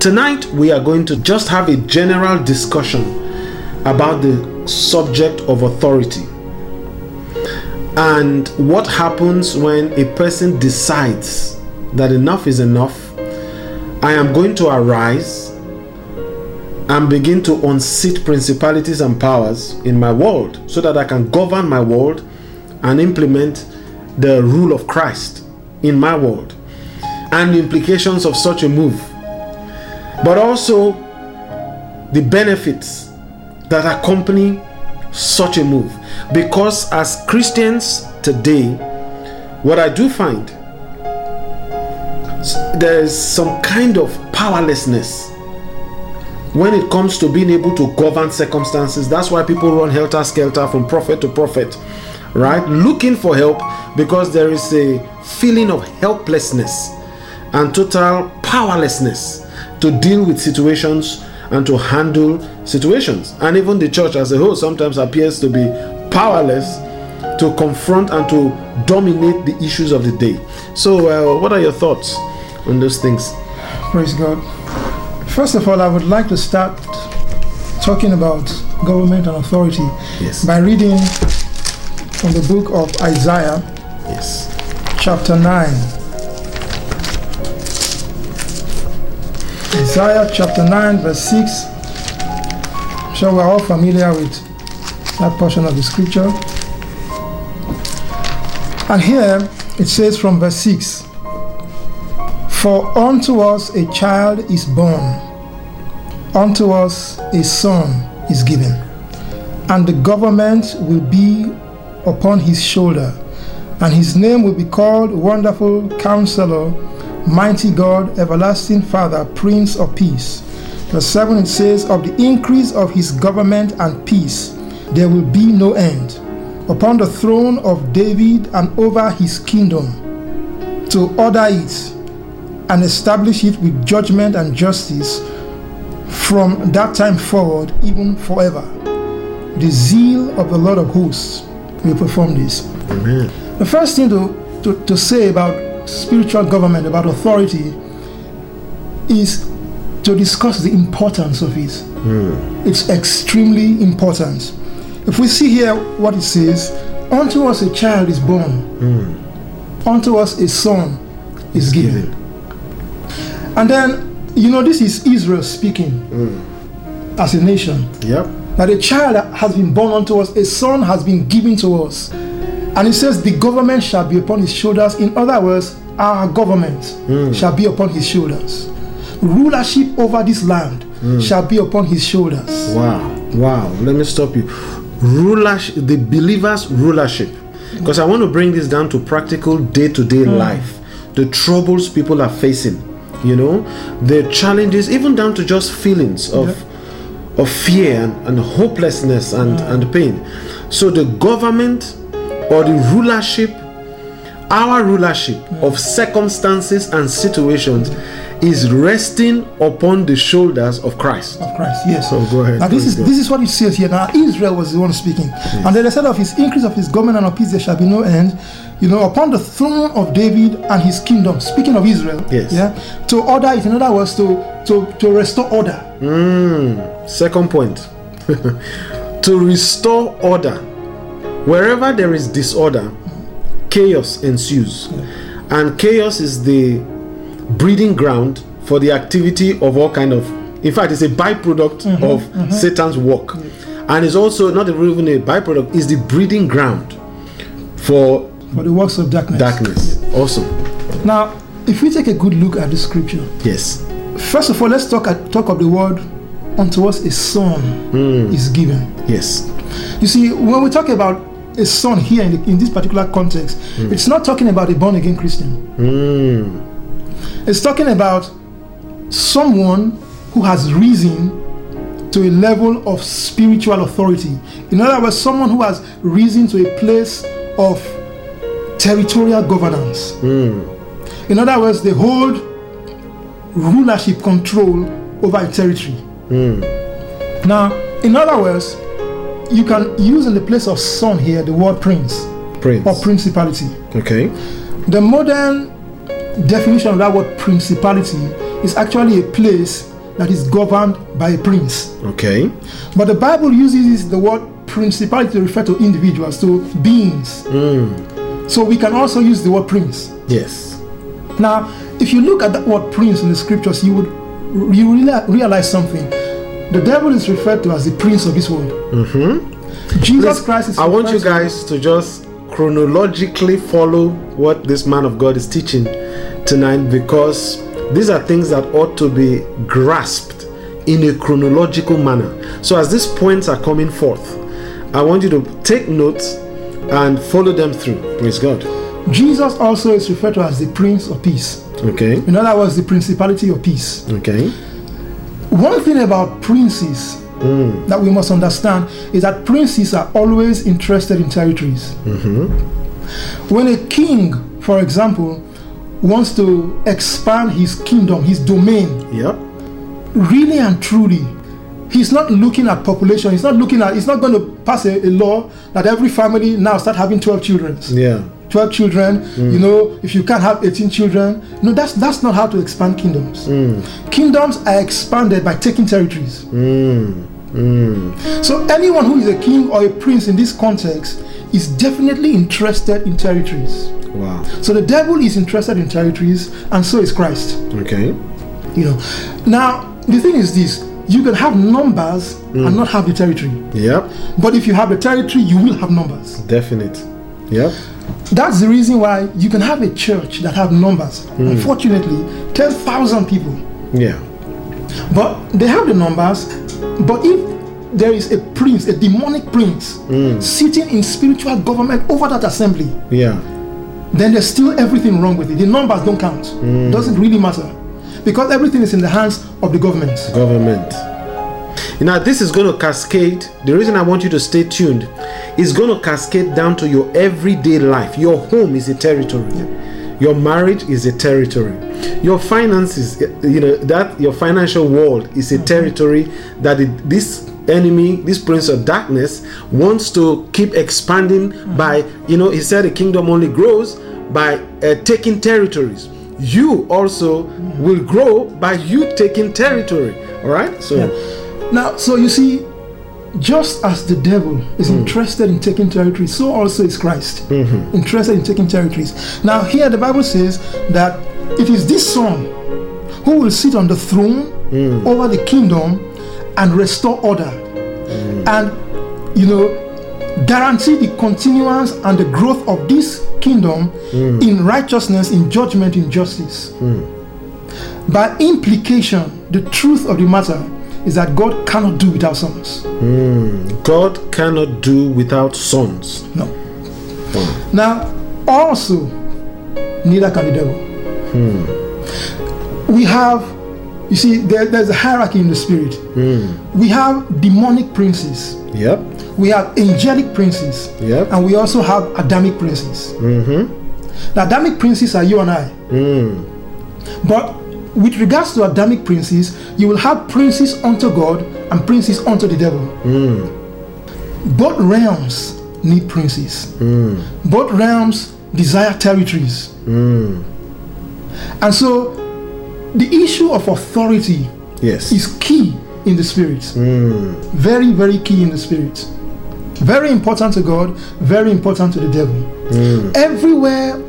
Tonight, we are going to just have a general discussion about the subject of authority and what happens when a person decides that enough is enough. I am going to arise and begin to unseat principalities and powers in my world so that I can govern my world and implement the rule of Christ in my world and the implications of such a move, but also the benefits that accompany such a move. Because as Christians today, what I do find there is some kind of powerlessness when it comes to being able to govern circumstances. That's why people run helter skelter from prophet to prophet, right? Looking for help because there is a feeling of helplessness and total powerlessness to deal with situations and to handle situations. And even the church as a whole sometimes appears to be powerless to confront and to dominate the issues of the day. So, uh, what are your thoughts on those things? Praise God. First of all, I would like to start talking about government and authority Yes. by reading from the book of Isaiah, Yes. chapter 9. Isaiah chapter 9, verse 6. I'm sure we're all familiar with that portion of the scripture. And here it says from verse 6 For unto us a child is born, unto us a son is given, and the government will be upon his shoulder, and his name will be called Wonderful Counselor, Mighty God, Everlasting Father, Prince of Peace. Verse 7 it says, Of the increase of his government and peace there will be no end, upon the throne of David and over his kingdom, to order it and establish it with judgment and justice from that time forward, even forever. The zeal of the Lord of hosts will perform this. Amen. The first thing to, to, to say about spiritual government, about authority, is to discuss the importance of it. Hmm. It's extremely important. If we see here what it says, unto us a child is born, hmm. unto us a son is given. And then, you know, this is Israel speaking hmm. as a nation. Yep. That a child has been born unto us, a son has been given to us. And it says, the government shall be upon his shoulders. In other words, our government hmm. shall be upon his shoulders. Rulership over this land hmm. shall be upon his shoulders. Wow. Wow. Let me stop you. Rulership, the believer's rulership. Because I want to bring this down to practical day to day life. The troubles people are facing. You know, the challenges, even down to just feelings of of fear and, and hopelessness and, hmm. and pain. So the government or the rulership, our rulership of circumstances and situations is resting upon the shoulders of Christ. Of Christ, yes. So go ahead, Now this is go. this is what it says here. Now Israel was the one speaking, and then they said of his increase of his government and of peace there shall be no end. You know, upon the throne of David and his kingdom. Speaking of Israel, Yes. yeah, to order it. In other words, to to to restore order. Hmm, second point to restore order. Wherever there is disorder, chaos ensues. And chaos is the breeding ground for the activity of all kind of in fact it's a byproduct mm-hmm, of mm-hmm. satan's work. And it's also not even a byproduct it's the breeding ground for for the works of darkness. darkness. Awesome. Now, if we take a good look at the scripture, yes. first of all, let's talk at, talk of the word unto us a son hmm. is given. yes. You see, when we talk about a son here in, the, in this particular context, hmm. it's not talking about a born again Christian. Hmm. It's talking about someone who has risen to a level of spiritual authority. In other words, someone who has risen to a place of territorial governance. Hmm. In other words, they hold rulership control over a territory. Now, in other words, you can use in the place of son here the word prince prince or principality. okay The modern definition of that word principality is actually a place that is governed by a prince. Okay. But the Bible uses the word principality to refer to individuals, to beings. Mm. So we can also use the word prince. Yes. Now, if you look at that word prince in the scriptures, you would you realize something. The devil is referred to as the prince of this world. Mm-hmm. Jesus Please, Christ is. I want you guys to just chronologically follow what this man of God is teaching tonight because these are things that ought to be grasped in a chronological manner. So, as these points are coming forth, I want you to take notes and follow them through. Praise God. Jesus also is referred to as the prince of peace. Okay. In other words, the principality of peace. Okay. One thing about princes mm. that we must understand is that princes are always interested in territories. Mm-hmm. When a king, for example, wants to expand his kingdom, his domain, Yep. really and truly, he's not looking at population. He's not looking at. He's not going to pass a, a law that every family now start having twelve children. Yeah. 12 children you mm. know if you can't have 18 children no that's that's not how to expand kingdoms. Mm. Kingdoms are expanded by taking territories. Mm. So anyone who is a king or a prince in this context is definitely interested in territories. Wow. so the devil is interested in territories and so is christ. Okay. you know now the thing is this you can have numbers and not have the territory. Yep. but if you have the territory you will have numbers. Definite. Yep. That's the reason why you can have a church that have numbers. Hmm. Unfortunately, 10,000 people. Yeah. But they have the numbers. But if there is a prince, a demonic prince, hmm. sitting in spiritual government over that assembly, Yeah. then there's still everything wrong with it. The numbers don't count. Hmm. Doesn't really matter. Because everything is in the hands of the government. government. Now, this is going to cascade. The reason I want you to stay tuned is going to cascade down to your everyday life. Your home is a territory. Your marriage is a territory. Your finances, you know, that your financial world is a territory that it, this enemy, this prince of darkness, wants to keep expanding by, you know, he said the kingdom only grows by uh, taking territories. You also will grow by you taking territory. All right. So. Now, so you see, just as the devil is hmm. interested in taking territories, so also is Christ mm-hmm. interested in taking territories. Now, here the Bible says that it is this Son who will sit on the throne hmm. over the kingdom and restore order, hmm. and you know, guarantee the continuance and the growth of this kingdom in righteousness, in judgment, in justice. By implication, the truth of the matter is that God cannot do without sons. God cannot do without sons. No. Now, also, neither can the devil. We have, you see, there, there's a hierarchy in the spirit. We have demonic princes, Yep. we have angelic princes, Yep. and we also have Adamic princes. Mm-hmm. The Adamic princes are you and I. Mm. But with regards to Adamic princes, you will have princes unto God and princes unto the devil. Hmm. Both realms need princes. Hmm. Both realms desire territories. Hmm. And so the issue of authority Yes. is key in the spirit. Very, very key in the spirit. Very important to God, very important to the devil. Everywhere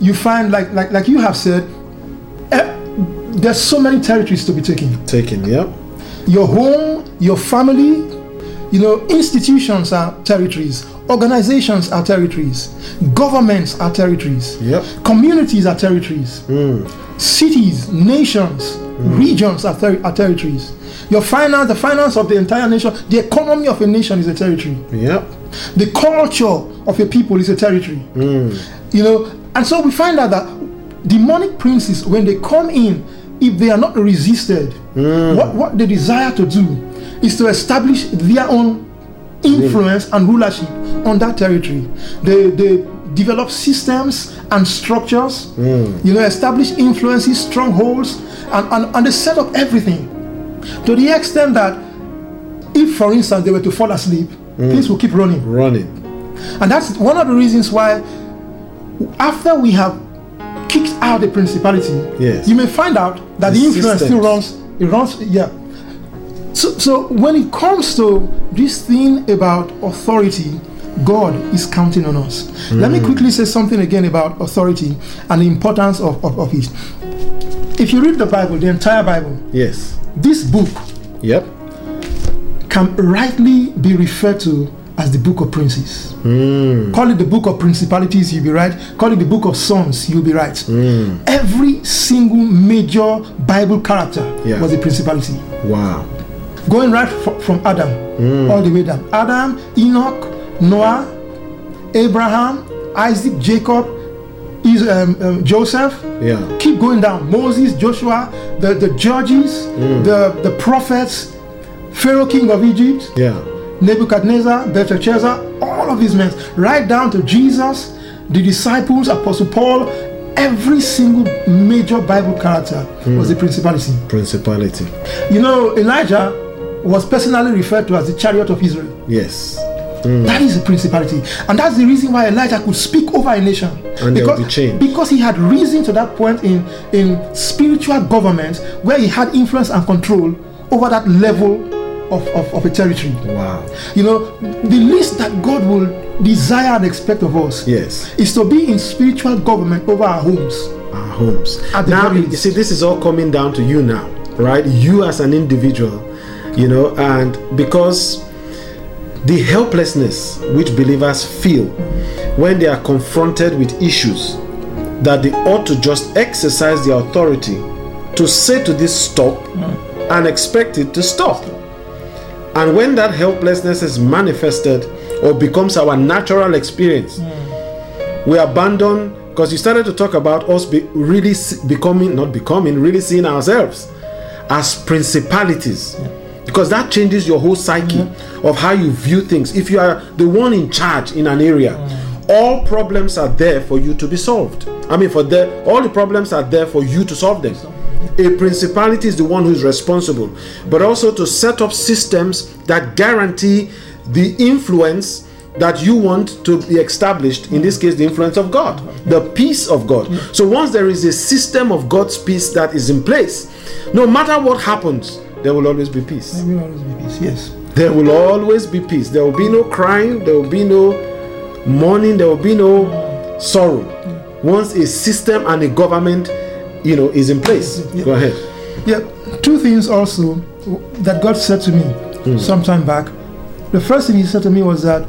you find, like, like, like you have said, there's so many territories to be taken. Taken. Yep. Your home, your family, you know, institutions are territories, organizations are territories, governments are territories, Yep. communities are territories, hmm. cities, nations, hmm. regions are, ter- are territories. Your finance, the finance of the entire nation, the economy of a nation is a territory. Yep. The culture of a people is a territory. Hmm. You know, and so we find out that demonic princes, when they come in, if they are not resisted, hmm. what, what they desire to do is to establish their own influence and rulership on that territory. They, they develop systems and structures, hmm. you know, establish influences, strongholds, and, and, and they set up everything to the extent that if, for instance, they were to fall asleep, hmm. things will keep running. Running. And that's one of the reasons why, after we have kicked out the principality, Yes. you may find out that The the, influence still runs. It runs, yeah. So, so when it comes to this thing about authority, God is counting on us. Let me hmm. quickly say something again about authority and the importance of, of, of it. If you read the Bible, the entire Bible, Yes. this book Yep. can rightly be referred to as the book of princes. Call it the book of principalities, you'll be right. Call it the book of sons, you'll be right. Every single major Bible character Yeah. was a principality. Wow. Going right fro- from Adam all the way down. Adam, Enoch, Noah, Abraham, Isaac, Jacob, is, um, um, Joseph. Yeah. Keep going down. Moses, Joshua, the, the judges, the, the prophets, Pharaoh, king of Egypt. Yeah. Nebuchadnezzar, Belshazzar, all of these men, right down to Jesus, the disciples, Apostle Paul, every single major Bible character was a hmm. principality. Principality. You know, Elijah was personally referred to as the chariot of Israel. Yes. Hmm. That is a principality. And that's the reason why Elijah could speak over a nation. And because, be because he had risen to that point in, in spiritual government where he had influence and control over that level of, of, of a territory. Wow. You know, the least that God will desire and expect of us Yes. is to be in spiritual government over our homes. Our homes. The Now, you see, this is all coming down to you now, right? You as an individual, you know, and because the helplessness which believers feel when they are confronted with issues that they ought to just exercise their authority to say to this stop mm. and expect it to stop. And when that helplessness is manifested or becomes our natural experience, hmm. we abandon because you started to talk about us be, really becoming, not becoming, really seeing ourselves as principalities. Because that changes your whole psyche hmm. of how you view things. If you are the one in charge in an area, hmm. all problems are there for you to be solved. I mean, for the all the problems are there for you to solve them. A principality is the one who is responsible, but also to set up systems that guarantee the influence that you want to be established in this case the influence of god the peace of god. So once there is a system of god's peace that is in place no matter what happens there will always be peace. There will always be peace. Yes. there will always be peace. There will be no crying. There will be no mourning. There will be no sorrow. Once a system and a government you know is in place Yeah. go ahead Yeah. Two things also that God said to me hmm. some time back. The first thing He said to me was that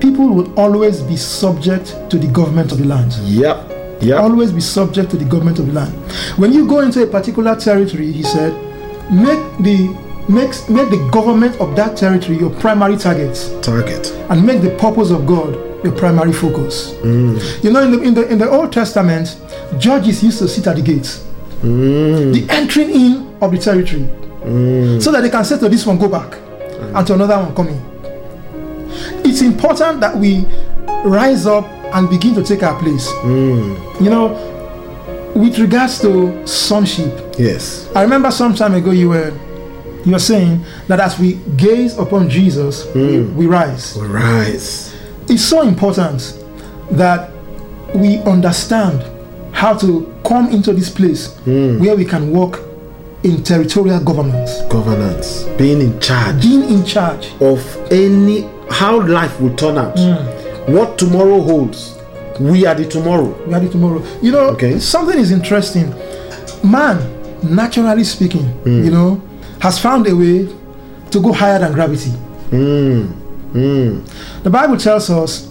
people will always be subject to the government of the land. yep yep always be subject to the government of the land. When you go into a particular territory, he said, make the make, make the government of that territory your primary target target and make the purpose of God your primary focus. Hmm. You know, in the, in the in the Old Testament, judges used to sit at the gates, mm. the entering in of the territory, mm. so that they can say to this one, go back, and to another one, come in. It's important that we rise up and begin to take our place. Mm. You know, with regards to sonship, yes. I remember some time ago you were you were saying that as we gaze upon Jesus, we, we rise. rise. It's so important that we understand how to come into this place hmm. where we can work in territorial governance, governance being in charge being in charge. of any how life will turn out hmm. what tomorrow holds we are the tomorrow We are the tomorrow. You know, Okay. something is interesting. Man, naturally speaking, hmm. you know, has found a way to go higher than gravity. The Bible tells us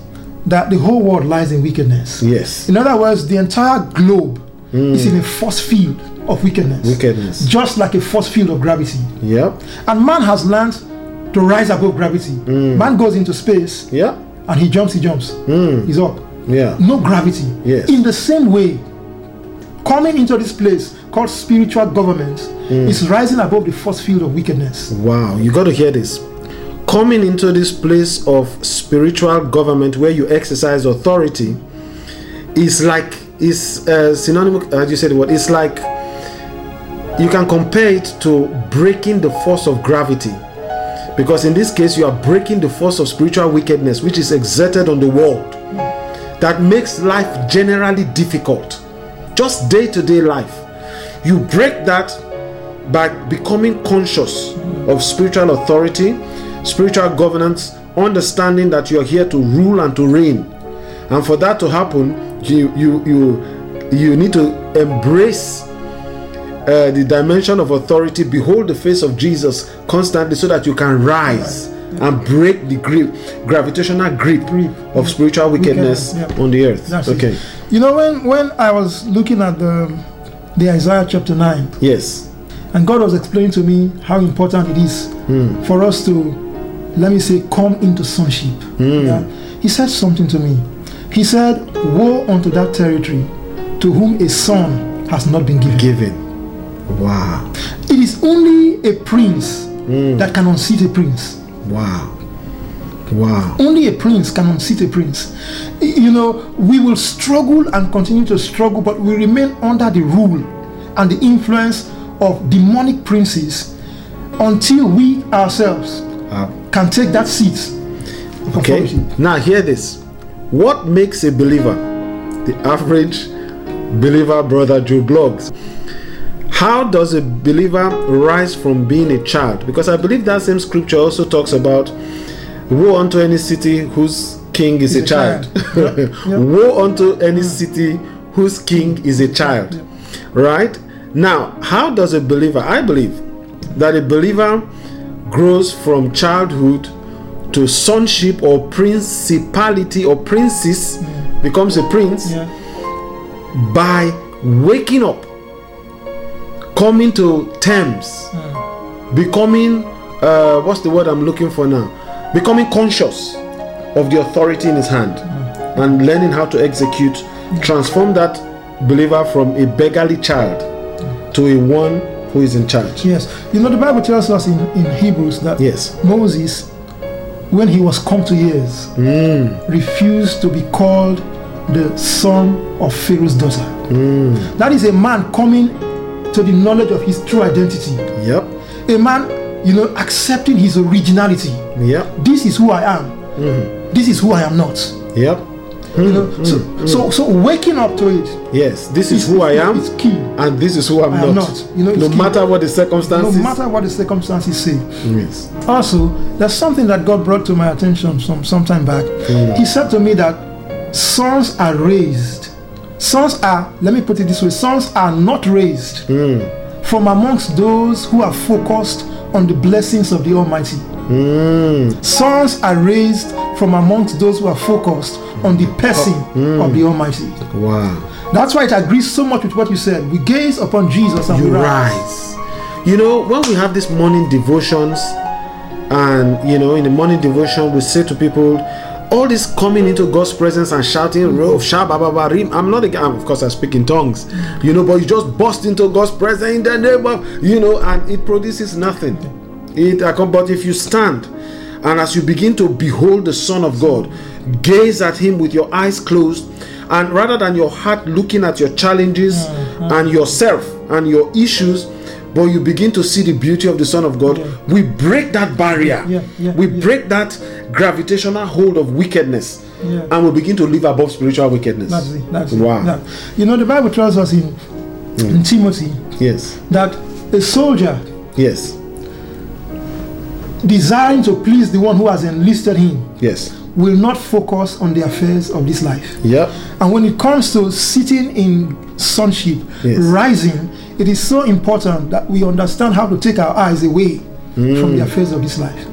that the whole world lies in wickedness. yes In other words, the entire globe is in a hmm. force field of wickedness. wickedness Just like a force field of gravity. yep And man has learned to rise above gravity. Hmm. Man goes into space yep and he jumps, he jumps. Hmm. He's up. yeah No gravity. Yes. In the same way, coming into this place called spiritual government is rising above the force field of wickedness. wow you got to hear this coming into this place of spiritual government where you exercise authority is like is uh, synonymous uh, you said what it's like you can compare it to breaking the force of gravity. Because in this case you are breaking the force of spiritual wickedness which is exerted on the world. That makes life generally difficult. Just day to day life. You break that by becoming conscious of spiritual authority, spiritual governance, understanding that you are here to rule and to reign. And for that to happen, you you you you need to embrace uh, the dimension of authority, behold the face of Jesus constantly so that you can rise and break the grip, gravitational grip of spiritual wickedness yeah. on the earth. That's it. okay. You know, when, when I was looking at the, the Isaiah chapter 9, Yes. and God was explaining to me how important it is Hmm. for us to, let me say, come into sonship. Hmm. Yeah? He said something to me. He said, Woe unto that territory to whom a son has not been given. Given. Wow. It is only a prince Hmm. that can unseat a prince. Wow. Wow. Only a prince can unseat a prince. You know, we will struggle and continue to struggle, but we remain under the rule and the influence of demonic princes until we ourselves can take that seat. okay. Now hear this. What makes a believer? The average believer brother Joe Bloggs. How does a believer rise from being a child? Because I believe that same scripture also talks about woe unto any city whose king is Is a, a child. child. Woe unto any city whose king is a child. Right? Now, how does a believer, I believe that a believer grows from childhood to sonship or principality or princes mm. becomes a prince Yeah. by waking up, coming to terms, mm. becoming uh, what's the word I'm looking for now? Becoming conscious of the authority in his hand mm. and learning how to execute, transform that believer from a beggarly child to a one who is in charge. Yes. You know, the Bible tells us in, in Hebrews that Yes. Moses, when he was come to years, mm. refused to be called the son of Pharaoh's daughter. Mm. That is a man coming to the knowledge of his true identity. Yep. A man, you know, accepting his originality. Yep. This is who I am. Mm-hmm. This is who I am not. Yep. You know, so, mm-hmm. so so waking up to it Yes. This is who I am, It's key. and this is who I'm not. not. You know, no key. matter what the circumstances No matter what the circumstances say. Yes. Also, there's something that God brought to my attention some some time back. Mm. He said to me that sons are raised. Sons are, let me put it this way, sons are not raised mm. from amongst those who are focused on the blessings of the Almighty. Mm. Sons are raised from amongst those who are focused on the person mm. of the Almighty. Wow. That's why it agrees so much with what you said. We gaze upon Jesus and you we rise. rise. You know, when we have these morning devotions, and you know, in the morning devotion, we say to people, all this coming into God's presence and shouting, "Ro- mm-hmm. sha ba ba ba rim." I'm not again, of course, I speak in tongues, you know, but you just burst into God's presence in the name of, you know, and it produces nothing. It, but if you stand and as you begin to behold the Son of God, gaze at Him with your eyes closed, and rather than your heart looking at your challenges mm-hmm. and yourself and your issues, but you begin to see the beauty of the Son of God, we break that barrier. Yeah, yeah, we yeah. break that gravitational hold of wickedness, Yeah. and we begin to live above spiritual wickedness. That's it. That's wow. it. That- You know, the Bible tells us in, in mm. Timothy Yes. that a soldier Yes. Desiring to please the one who has enlisted him Yes. will not focus on the affairs of this life. Yep. And when it comes to sitting in sonship, Yes. rising, it is so important that we understand how to take our eyes away from the mm. affairs of this life.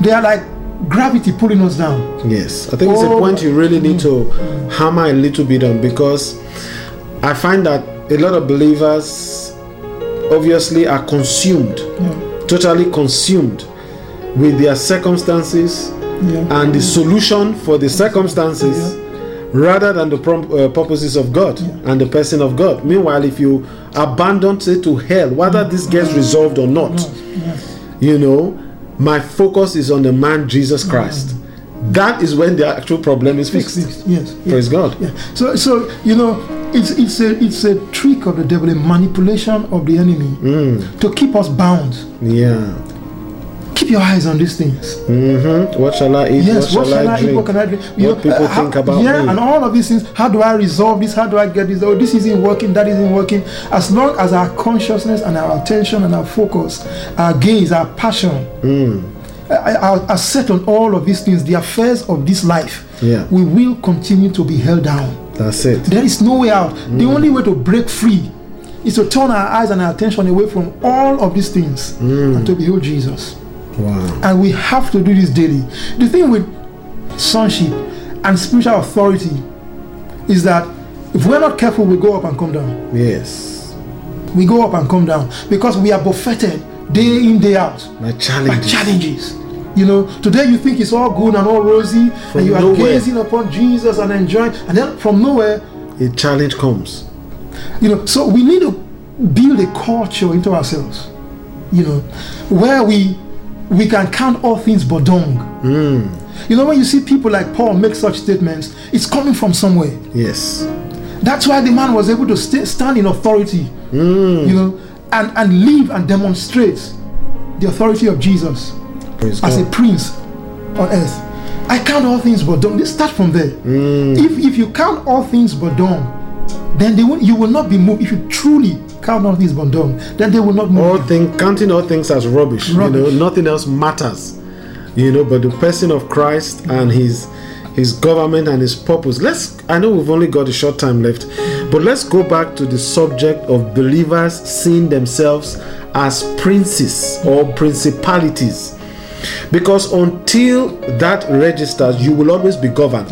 They are like gravity pulling us down. Yes, I think it's a Oh, point you really need to mm. hammer a little bit on because I find that a lot of believers obviously are consumed, totally consumed with their circumstances Yeah. and the solution for the circumstances rather than the prom- uh, purposes of God and the person of God. Meanwhile, if you abandon it to hell, whether this gets resolved or not, you know, my focus is on the man Jesus Christ. That is when the actual problem is Fixed, fixed. fixed. Yes. yes. Praise God. Yeah. So, so you know, it's it's a it's a trick of the devil, a manipulation of the enemy Mm. to keep us bound. Yeah. Keep your eyes on these things. Mm-hmm. What shall I eat? Yes, what shall, I, eat? drink? What can I drink? What people how- think about yeah, me? and all of these things. How do I resolve this? How do I get this? Oh, this isn't working. That isn't working. As long as our consciousness and our attention and our focus, our gaze, our passion, Hmm. are, are- are set on all of these things, the affairs of this life, Yeah. we will continue to be held down. That's it. There is no way out. The mm. only way to break free is to turn our eyes and our attention away from all of these things mm. and to behold Jesus. Wow. And we have to do this daily. The thing with sonship and spiritual authority is that if we're not careful, we go up and come down. Yes. We go up and come down because we are buffeted day in, day out My by challenge. challenges. You know, today you think it's all good and all rosy, From and you are nowhere. gazing upon Jesus and enjoying, and then from nowhere, A challenge comes. you know. So we need to build a culture into ourselves, you know, where we we can count all things but dung. Hmm. You know, when you see people like Paul make such statements, it's coming from somewhere. Yes. That's why the man was able to sta stand in authority, hmm. you know, and, and live and demonstrate the authority of Jesus Praise as a prince on earth. I count all things but dung. Let's start from there. Hmm. If, if you count all things but dung, then they will, you will not be moved. If you truly count all things but dung, then they will not move. all thing counting all things as rubbish, Rubbish. you know nothing else matters you know but the person of christ and his his government and his purpose let's i know we've only got a short time left but let's go back to the subject of believers seeing themselves as princes or principalities because until that registers you will always be governed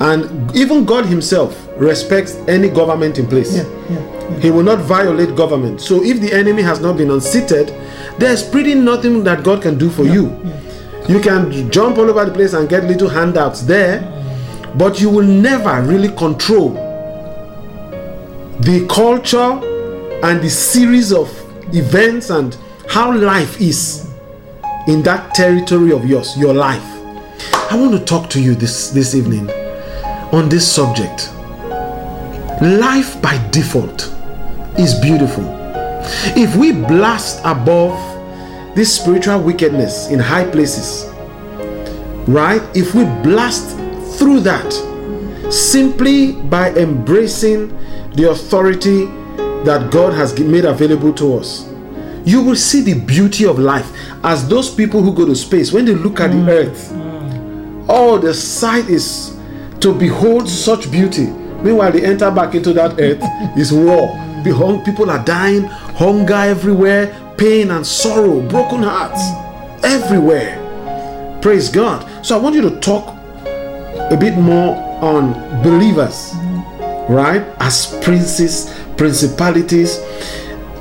and even god himself respects any government in place yeah, yeah, yeah. He will not violate government. So if the enemy has not been unseated, there's pretty nothing that God can do for you. You can jump all over the place and get little handouts there, but you will never really control the culture and the series of events and how life is in that territory of yours, your life. I want to talk to you this this evening on this subject. Life by default is beautiful. If we blast above this spiritual wickedness in high places, right? If we blast through that simply by embracing the authority that God has made available to us, you will see the beauty of life as those people who go to space when they look at the mm, earth. Mm. Oh, the sight is to behold such beauty. Meanwhile, they enter back into that earth is war. People are dying, hunger everywhere, pain and sorrow, broken hearts everywhere. Praise God. So I want you to talk a bit more on believers, right? As princes, principalities.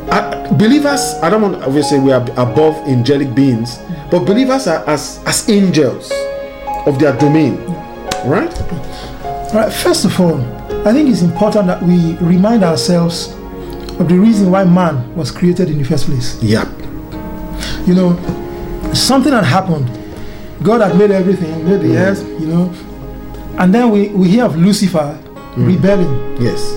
Uh, believers, I don't want obviously we are above angelic beings, but believers are as as angels of their domain, right? Right, first of all, I think it's important that we remind ourselves of the reason why man was created in the first place. Yeah. You know, something had happened. God had made everything, made the mm. earth, you know. And then we, we hear of Lucifer mm. rebelling. Yes.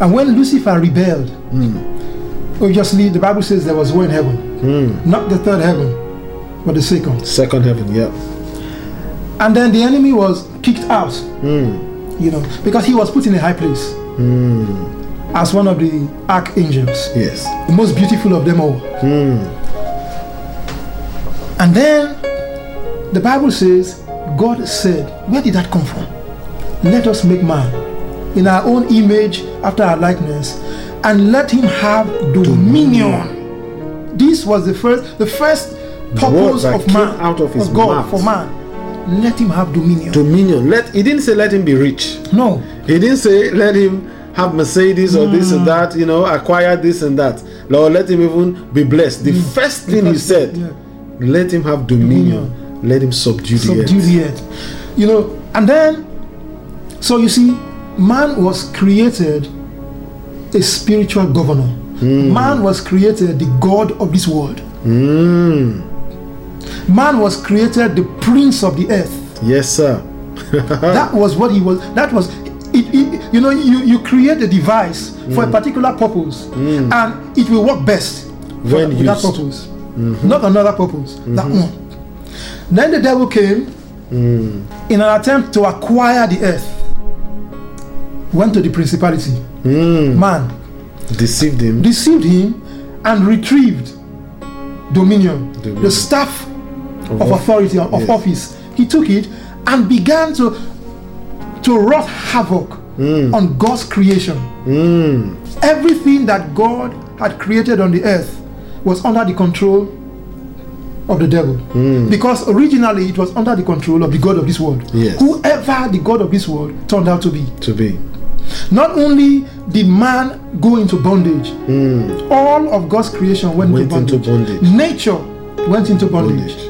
And when Lucifer rebelled, mm. obviously the Bible says there was war in heaven. Not the third heaven, but the second. Second heaven. yeah. And then the enemy was kicked out. You know, because he was put in a high place. Hmm. As one of the archangels. Yes. the most beautiful of them all. Hmm. And then the Bible says, God said, Where did that come from? Let us make man in our own image, after our likeness, and let him have dominion. This was the first, the first purpose of man, out of his God mouth. for man. Let him have dominion. Dominion. Let he didn't say let him be rich. no, He didn't say let him have Mercedes or this and hmm. that, you know, acquire this and that. Lord, let him even be blessed. The hmm. first thing he said, yeah. let him have dominion. Hmm. Let him subdue the subdue earth. the earth. You know, and then, so you see, man was created a spiritual governor. Man was created the God of this world. Mm. Man was created the prince of the earth. Yes, sir. that was what he was. That was. It, it, you know, you, you create a device for a mm. particular purpose, mm. and it will work best for When with that purpose. Mm-hmm. not another purpose. That mm-hmm. one. Then the devil came mm. in an attempt to acquire the earth. Went to the principality. Man Deceived him. deceived him and retrieved dominion, Dominion. the staff of of- authority of yes. office. He took it and began to to wrought havoc mm. on God's creation. Mm. Everything that God had created on the earth was under the control of the devil. Mm. Because originally it was under the control of the God of this world. Yes. Whoever the God of this world turned out to be. To be. Not only did man go into bondage, mm. all of God's creation went. Went into, into bondage. bondage. Nature went into bondage. Bondage.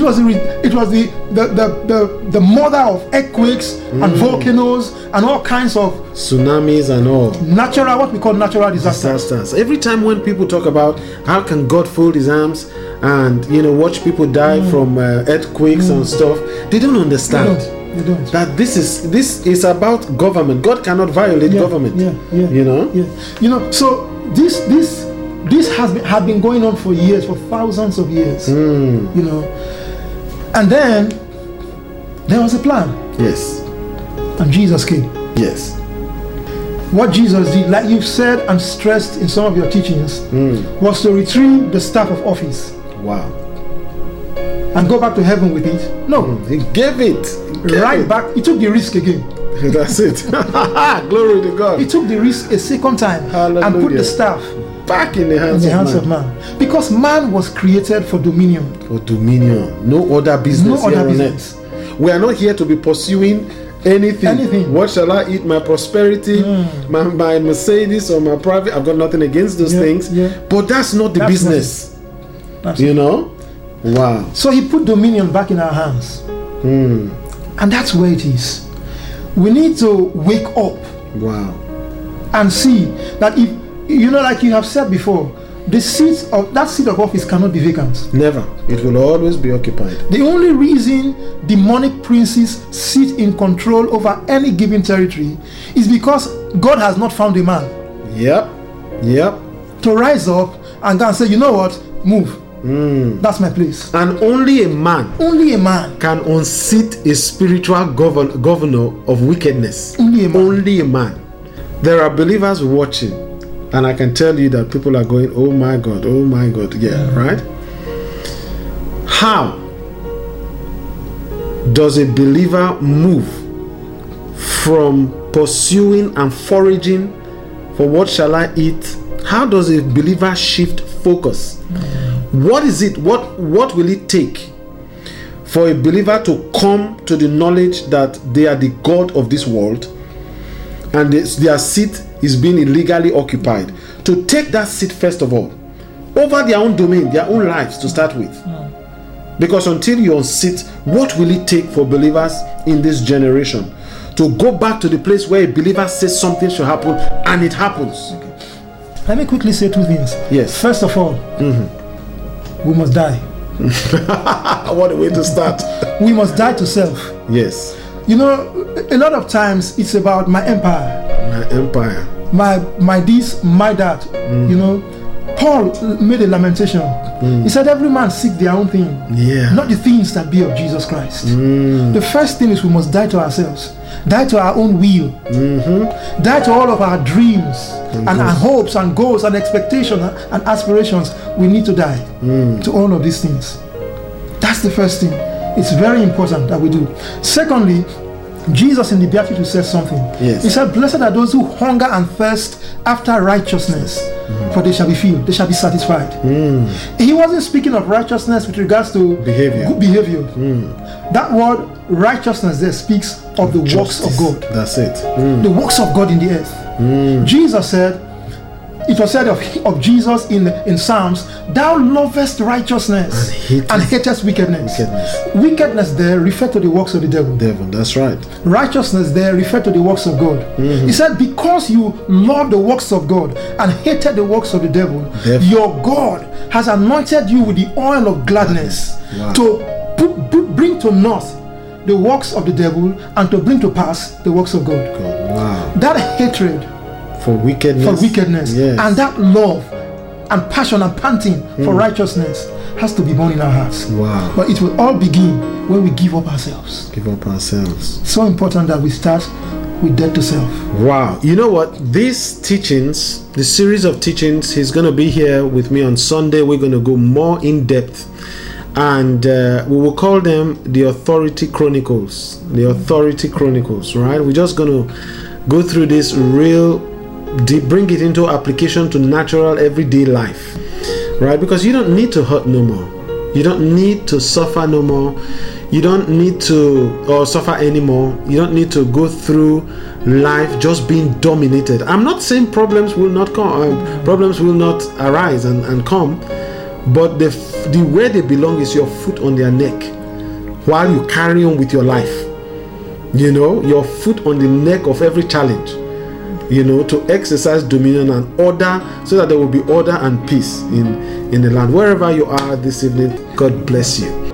It was the, it was the the, the, the the mother of earthquakes Hmm. and volcanoes and all kinds of Tsunamis and all. natural what we call natural disasters. disasters. Every time when people talk about how can God fold his arms and you know watch people die from uh, earthquakes and stuff, they don't They understand don't. They don't. that this is this is about government. God cannot violate Yeah, government. Yeah, yeah. You know? Yeah. You know, so this this this has been had been going on for years, for thousands of years. Hmm. You know. And then there was a plan. Yes. And Jesus came. Yes. What Jesus did, like you've said and stressed in some of your teachings, hmm. was to retrieve the staff of office Wow. and go back to heaven with it. No, He gave it. He gave right it. back. He took the risk again. That's it. Glory to God. He took the risk a second time and put the staff Back in the in hands, the hands of, of man. man. Because man was created for dominion. For dominion. No other business No other business. We are not here to be pursuing anything. Anything. What shall I eat? My prosperity, my, my Mercedes or my private. I've got nothing against those Yeah, things. yeah. But that's not the That's business. That's You know? Wow. So he put dominion back in our hands. Hmm. And that's where it is. We need to wake up Wow. and see that if, you know, like you have said before, the seat of that seat of office cannot be vacant. Never. It will always be occupied. The only reason demonic princes sit in control over any given territory is because God has not found a man Yep. Yep. to rise up and go and say, you know what, move. Hmm. That's my place. And only a man Only a man. can unseat a spiritual govern- governor of wickedness. Only a man. Only a man. There are believers watching, and I can tell you that people are going, "Oh my God, oh my God." Yeah, right. How does a believer move from pursuing and foraging for what shall I eat? How does a believer shift focus? What is it? What what will it take for a believer to come to the knowledge that they are the God of this world and they, their seat is being illegally occupied? To take that seat first of all over their own domain, their own lives to start with. Hmm. Because until you unseat, what will it take for believers in this generation to go back to the place where a believer says something should happen and it happens? Let me quickly say two things. Yes. First of all, mm-hmm. we must die. what a way to start. We must die to self. yes. You know, a lot of times it's about my empire, My empire. my my this, my that. Mm. You know, Paul made a lamentation. Mm. He said, "Every man seek their own thing, Yeah. not the things that be of Jesus Christ." Mm. The first thing is we must die to ourselves, die to our own will, mm-hmm. die to all of our dreams mm-hmm. and our hopes and goals and expectations and aspirations. We need to die to all of these things. That's the first thing. It's very important that we do. Secondly, Jesus in the Beatitude says something. Yes. He said, Blessed are those who hunger and thirst after righteousness, mm. for they shall be filled, they shall be satisfied. Mm. He wasn't speaking of righteousness with regards to Behavior. good behavior. Mm. That word righteousness there speaks of the works of God That's it. the works of God in the earth. Jesus said, it was said of, of Jesus in, in Psalms, Thou lovest righteousness And hatest and hatest wickedness. wickedness. Wickedness there referred to the works of the devil. Devil. That's right. Righteousness there referred to the works of God. Mm-hmm. He said, Because you love the works of God and hated the works of the devil, Therefore- your God has anointed you with the oil of gladness Wow. to put, put- bring to naught the works of the devil and to bring to pass the works of God. God. Wow. That hatred For wickedness. for wickedness Yes. and that love and passion and panting for righteousness has to be born in our hearts. Wow. But it will all begin when we give up ourselves. Give up ourselves. So important that we start with death to self. Wow. You know what? These teachings, the series of teachings, he's going to be here with me on Sunday. We're going to go more in depth. And uh, we will call them the Authority Chronicles. The Authority Chronicles, right? We're just going to go through this real bring it into application to natural everyday life, right? Because you don't need to hurt no more. You don't need to suffer no more. You don't need to or suffer anymore. You don't need to go through life just being dominated. I'm not saying problems will not come, uh, problems will not arise and, and come, but the f- the where they belong is your foot on their neck while you carry on with your life. You know, your foot on the neck of every challenge. You know, to exercise dominion and order, so that there will be order and peace in in the land. Wherever you are this evening, God bless you.